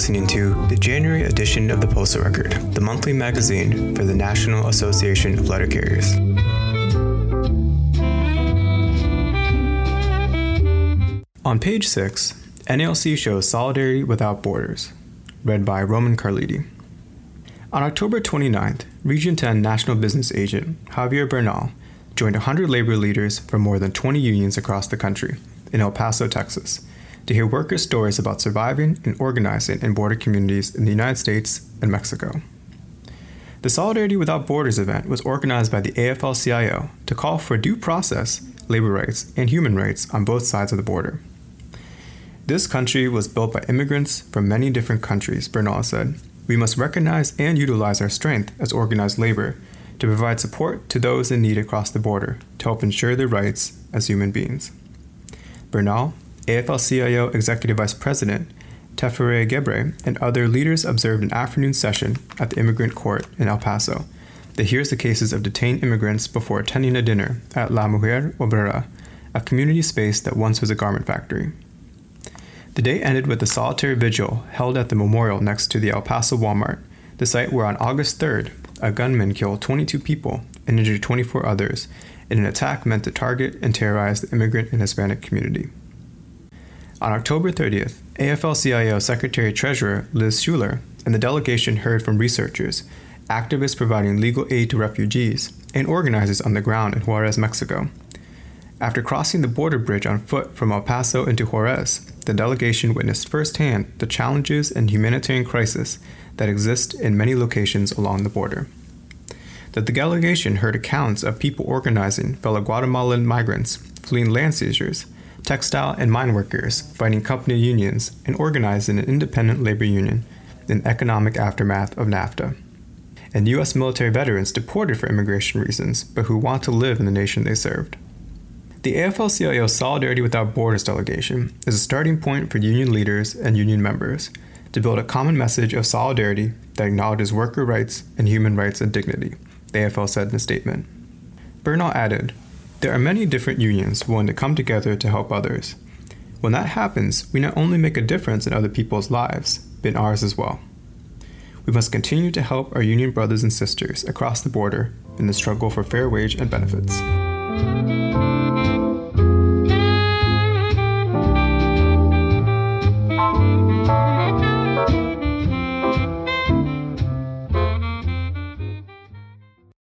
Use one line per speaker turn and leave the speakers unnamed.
listening to the January edition of the Postal Record, the monthly magazine for the National Association of Letter Carriers. On page 6, NALC shows Solidarity Without Borders, read by Roman Carliti. On October 29th, Region 10 National Business Agent Javier Bernal joined 100 labor leaders from more than 20 unions across the country in El Paso, Texas, to hear workers' stories about surviving and organizing in border communities in the United States and Mexico. The Solidarity Without Borders event was organized by the AFL CIO to call for due process, labor rights, and human rights on both sides of the border. This country was built by immigrants from many different countries, Bernal said. We must recognize and utilize our strength as organized labor to provide support to those in need across the border to help ensure their rights as human beings. Bernal, AFL CIO Executive Vice President Tefere Gebre, and other leaders observed an afternoon session at the Immigrant Court in El Paso that hears the cases of detained immigrants before attending a dinner at La Mujer Obrera, a community space that once was a garment factory. The day ended with a solitary vigil held at the memorial next to the El Paso Walmart, the site where on August 3rd, a gunman killed 22 people and injured 24 others in an attack meant to target and terrorize the immigrant and Hispanic community. On October 30th, AFL CIO Secretary Treasurer Liz Shuler and the delegation heard from researchers, activists providing legal aid to refugees, and organizers on the ground in Juarez, Mexico. After crossing the border bridge on foot from El Paso into Juarez, the delegation witnessed firsthand the challenges and humanitarian crisis that exist in many locations along the border. The delegation heard accounts of people organizing fellow Guatemalan migrants fleeing land seizures, textile and mine workers fighting company unions, and organizing an independent labor union in the economic aftermath of NAFTA. And U.S. military veterans deported for immigration reasons, but who want to live in the nation they served. The AFL CIO Solidarity Without Borders delegation is a starting point for union leaders and union members to build a common message of solidarity that acknowledges worker rights and human rights and dignity, the AFL said in a statement. Bernal added, There are many different unions willing to come together to help others. When that happens, we not only make a difference in other people's lives, but in ours as well. We must continue to help our union brothers and sisters across the border in the struggle for fair wage and benefits.